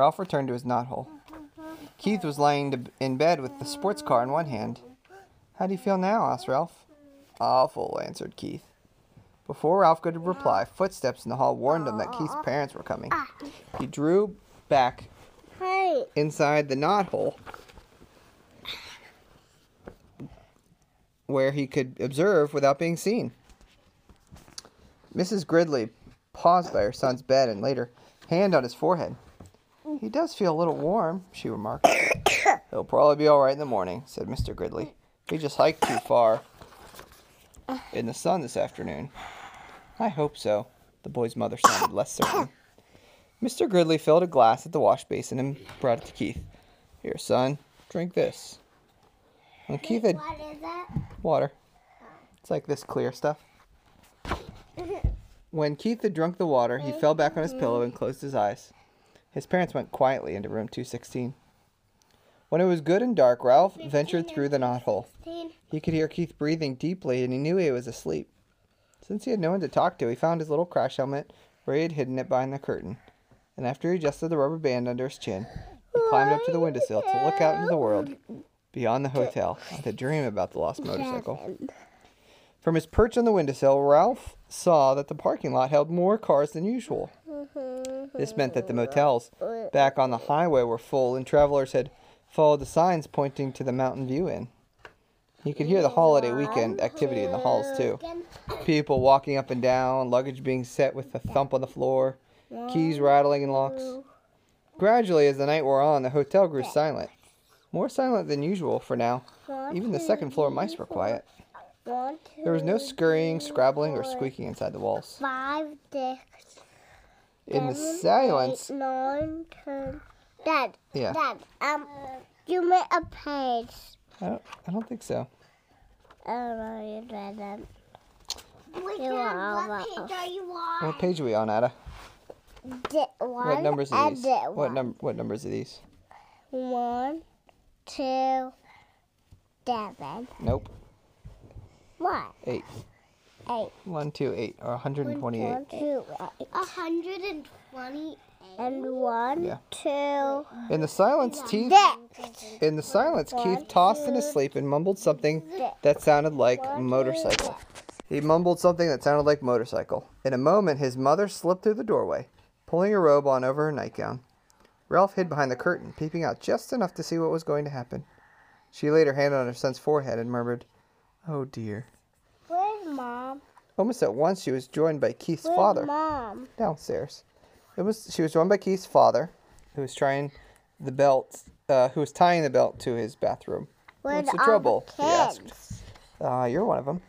Ralph returned to his knothole. Keith was lying in bed with the sports car in one hand. How do you feel now? asked Ralph. Awful, answered Keith. Before Ralph could reply, footsteps in the hall warned him that Keith's parents were coming. He drew back inside the knothole where he could observe without being seen. Mrs. Gridley paused by her son's bed and laid her hand on his forehead. He does feel a little warm, she remarked. He'll probably be all right in the morning, said Mr. Gridley. He just hiked too far in the sun this afternoon. I hope so. The boy's mother sounded less certain. Mr. Gridley filled a glass at the wash basin and brought it to Keith. Here, son, drink this. When Keith had What is that? water, it's like this clear stuff. When Keith had drunk the water, he fell back on his pillow and closed his eyes. His parents went quietly into room 216. When it was good and dark, Ralph ventured through the knothole. He could hear Keith breathing deeply, and he knew he was asleep. Since he had no one to talk to, he found his little crash helmet where he had hidden it behind the curtain. And after he adjusted the rubber band under his chin, he climbed up to the windowsill to look out into the world beyond the hotel and to dream about the lost motorcycle. From his perch on the windowsill, Ralph saw that the parking lot held more cars than usual. This meant that the motels back on the highway were full and travelers had followed the signs pointing to the Mountain View Inn. You could hear the holiday weekend activity in the halls too. People walking up and down, luggage being set with a thump on the floor, keys rattling in locks. Gradually, as the night wore on, the hotel grew silent. More silent than usual for now. Even the second floor mice were quiet. There was no scurrying, scrabbling, or squeaking inside the walls. five, In the silence, eight, nine, ten. Dad, yeah, Dad, um, you made a page. I don't, I don't think so. I don't know you didn't. Wait, You Dad, are what about- page are you on? What page are we on, Ada? Did one What numbers are these? did What one. num? What numbers are these? One, two, seven. Nope. What? Eight. Eight. One, two, eight, or 128. One, two, eight. A hundred and twenty. And one, Yeah. two, In the silence, Keith. In the silence, Keith tossed in his sleep and mumbled something that sounded like motorcycle. He mumbled something that sounded like motorcycle. In a moment, his mother slipped through the doorway, pulling her robe on over her nightgown. Ralph hid behind the curtain, peeping out just enough to see what was going to happen. She laid her hand on her son's forehead and murmured, "Oh dear." Where's mom? Almost at once, she was joined by Keith's Where's father mom? downstairs. It was she was joined by Keith's father, who was trying the belt, uh, who was tying the belt to his bathroom. Where's What's the all trouble? The he asked. Uh, you're one of them.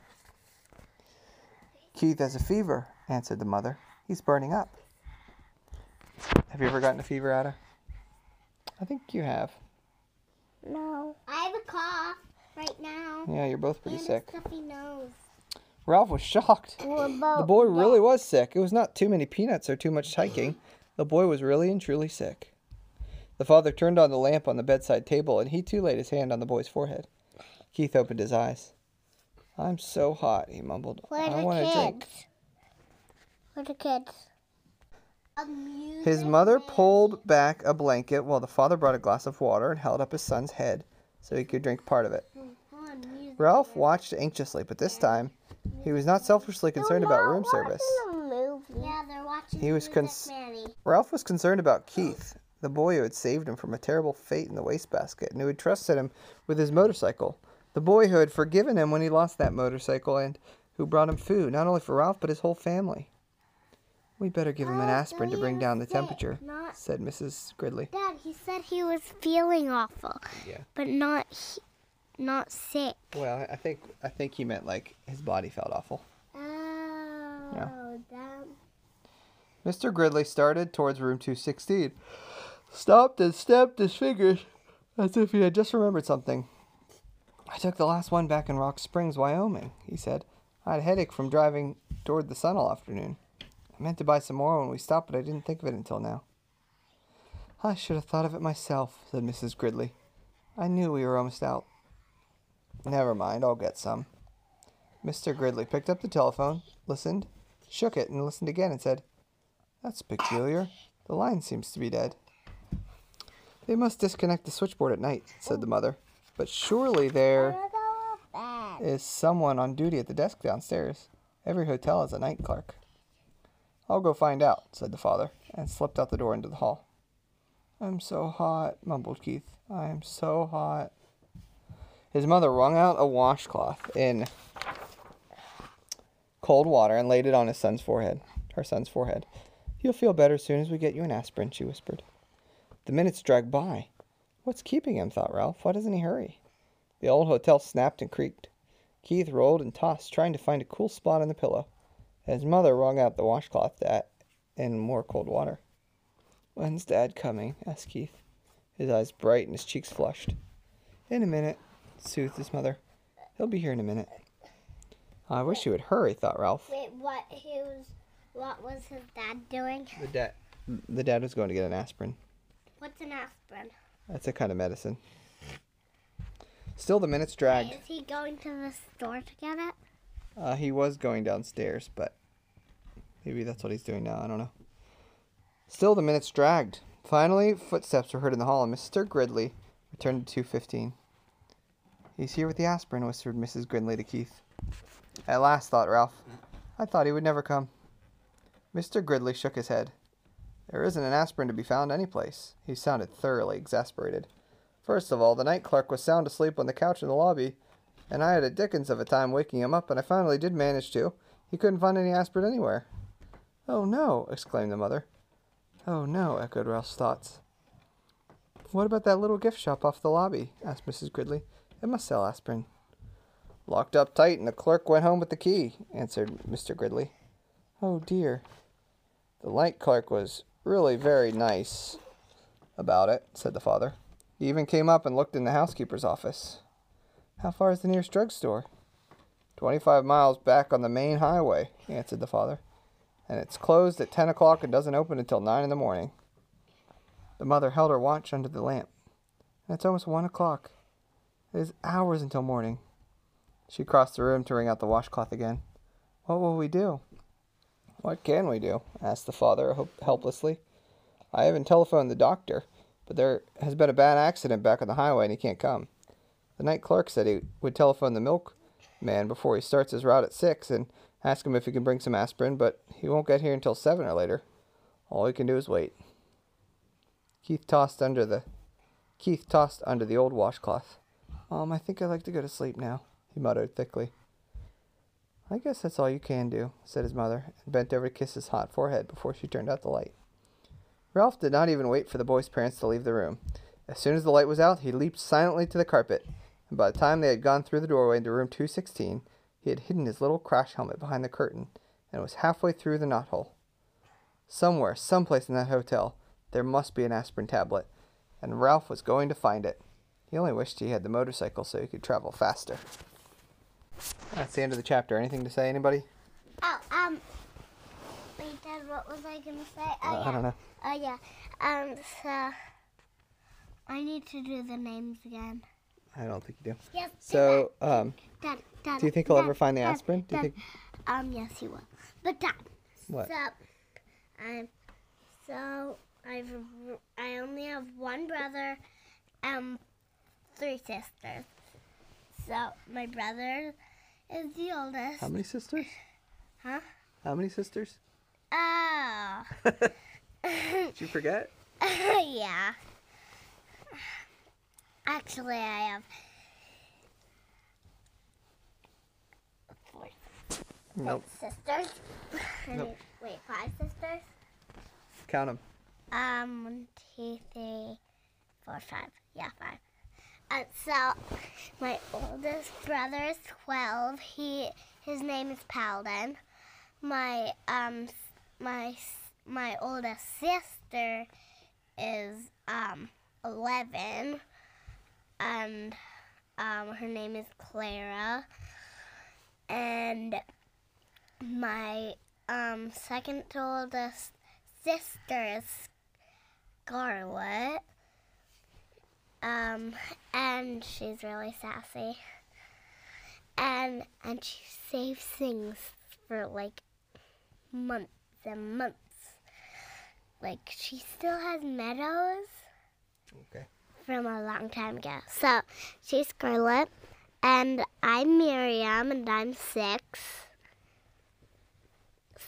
Keith has a fever, answered the mother. He's burning up. Have you ever gotten a fever, Ada? I think you have. No. I have a cough right now. Yeah, you're both pretty and sick. a stuffy nose. Ralph was shocked. About The boy really was sick. It was not too many peanuts or too much hiking. The boy was really and truly sick. The father turned on the lamp on the bedside table, and he too laid his hand on the boy's forehead. Keith opened his eyes. I'm so hot, he mumbled. Where I the want a drink. Where the kids? A music His mother pulled back a blanket while the father brought a glass of water and held up his son's head so he could drink part of it. Ralph watched anxiously, but this time he was not selfishly concerned about room service. Yeah, they're watching He was cons- Ralph was concerned about Keith, the boy who had saved him from a terrible fate in the wastebasket and who had trusted him with his motorcycle. The boy who had forgiven him when he lost that motorcycle and who brought him food, not only for Ralph, but his whole family. We better give him an aspirin to bring down the temperature, said Mrs. Gridley. Dad, he said he was feeling awful. Yeah. But not not sick. Well, I think I think he meant like his body felt awful. Oh, damn. Mr. Gridley started towards room 216, stopped and snapped his fingers as if he had just remembered something. I took the last one back in Rock Springs, Wyoming, he said. I had a headache from driving toward the sun all afternoon. I meant to buy some more when we stopped, but I didn't think of it until now. I should have thought of it myself, said Mrs. Gridley. I knew we were almost out. Never mind, I'll get some. Mr. Gridley picked up the telephone, listened, shook it, and listened again and said, That's peculiar. The line seems to be dead. They must disconnect the switchboard at night, said the mother. But surely there Wanna go to bed. is someone on duty at the desk downstairs. Every hotel has a night clerk. I'll go find out, said the father, and slipped out the door into the hall. I'm so hot, mumbled Keith. I'm so hot. His mother wrung out a washcloth in cold water and laid it on his son's forehead, her son's forehead. You'll feel better soon as we get you an aspirin, she whispered. The minutes dragged by. What's keeping him? thought Ralph. Why doesn't he hurry? The old hotel snapped and creaked. Keith rolled and tossed, trying to find a cool spot on the pillow. His mother wrung out the washcloth that in more cold water. When's Dad coming? asked Keith. His eyes bright and his cheeks flushed. In a minute, soothed his mother. He'll be here in a minute. I wish he would hurry, thought Ralph. Wait, what? He was. What was his dad doing? The dad, the dad was going to get an aspirin. What's an aspirin? That's a kind of medicine. Still, the minutes dragged. Is he going to the store to get it? Uh, he was going downstairs, but maybe that's what he's doing now. I don't know. Still, the minutes dragged. Finally, footsteps were heard in the hall, and Mr. Gridley returned at 2.15. He's here with the aspirin, whispered Mrs. Gridley to Keith. At last, thought Ralph. I thought he would never come. Mr. Gridley shook his head. There isn't an aspirin to be found any place. He sounded thoroughly exasperated. First of all, the night clerk was sound asleep on the couch in the lobby, and I had a dickens of a time waking him up, and I finally did manage to. He couldn't find any aspirin anywhere. Oh no! exclaimed the mother. Oh no! echoed Ralph's thoughts. What about that little gift shop off the lobby? asked Mrs. Gridley. It must sell aspirin. Locked up tight, and the clerk went home with the key, answered Mr. Gridley. Oh dear. The night clerk was really very nice about it, said the father. He even came up and looked in the housekeeper's office. How far is the nearest drugstore? Twenty five miles back on the main highway, answered the father. And it's closed at ten o'clock and doesn't open until nine in the morning. The mother held her watch under the lamp. It's almost one o'clock. It is hours until morning. She crossed the room to wring out the washcloth again. What will we do? What can we do? asked the father helplessly. I haven't telephoned the doctor, but there has been a bad accident back on the highway and he can't come. The night clerk said he would telephone the milkman before he starts his route at six and ask him if he can bring some aspirin, but he won't get here until seven or later. All he can do is wait. Keith tossed under the Keith tossed under the old washcloth. Mom, I think I'd like to go to sleep now, he muttered thickly. I guess that's all you can do, said his mother, and bent over to kiss his hot forehead before she turned out the light. Ralph did not even wait for the boy's parents to leave the room. As soon as the light was out, he leaped silently to the carpet, and by the time they had gone through the doorway into room 216, he had hidden his little crash helmet behind the curtain and was halfway through the knothole. Somewhere, someplace in that hotel, there must be an aspirin tablet, and Ralph was going to find it. He only wished he had the motorcycle so he could travel faster. That's the end of the chapter. Anything to say, anybody? Oh, um. Wait, Dad, what was I gonna say? Oh, Uh, yeah. I don't know. Oh, yeah. Um, so. I need to do the names again. I don't think you do. Yes. do So, um. Dad, Dad. do you think he'll Dad, ever find the Dad, aspirin? Do you think? Um, yes, he will. But Dad. What? So, um, so I've I only have one brother, um, three sisters. So my brother is the oldest. How many sisters? Huh? How many sisters? Oh. Did you forget? yeah. Actually, I have four Nope. sisters. I Nope. mean, wait, five sisters? Count them. Um, one, two, three, four, five. Yeah, five. Uh, so, my oldest brother is twelve. He his name is Paladin. My um my my oldest sister is um eleven, and um her name is Clara. And my um second oldest sister is Scarlet. Um, and she's really sassy. And and she saves things for like months and months. Like she still has meadows. Okay. from a long time ago. So she's Scarlett, and I'm Miriam, and I'm six.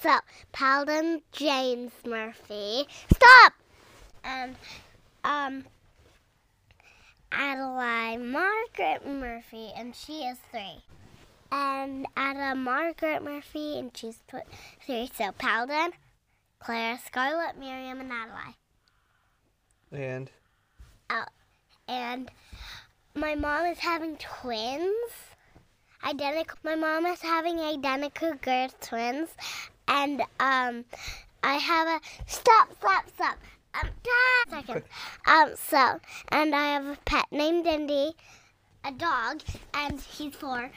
So Paladin James Murphy, stop! And um, Adelaide Margaret Murphy, and she is three. And Ada Margaret Murphy, and she's three. So Paladin, Claire, Scarlett, Miriam, and Adelaide. And Oh, and my mom is having twins. Identical. My mom is having identical girl twins, and um, I have a stop, stop, stop. Um, ten seconds. Um, so and I have a pet named Indy, a dog, and he's four,